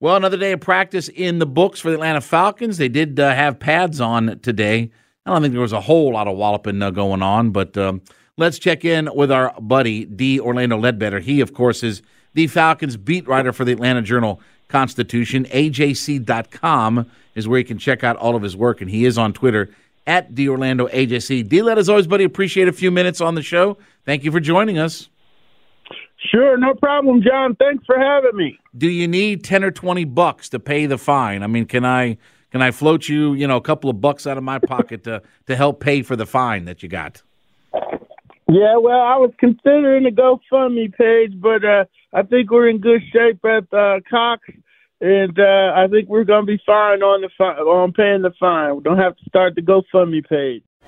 Well, another day of practice in the books for the Atlanta Falcons. They did uh, have pads on today. I don't think there was a whole lot of walloping uh, going on, but um, let's check in with our buddy, D. Orlando Ledbetter. He, of course, is the Falcons beat writer for the Atlanta Journal Constitution. AJC.com is where you can check out all of his work, and he is on Twitter at D. Orlando AJC. D. Led, as always, buddy, appreciate a few minutes on the show. Thank you for joining us. Sure, no problem, Jon. Thanks for having me. Do you need ten or twenty bucks to pay the fine? I mean, can I can I float you, you know, a couple of bucks out of my pocket to to help pay for the fine that you got? Yeah, well, I was considering a GoFundMe page, but uh, I think we're in good shape at uh, Cox, and uh, I think we're going to be fine on the fi- on paying the fine. We don't have to start the GoFundMe page.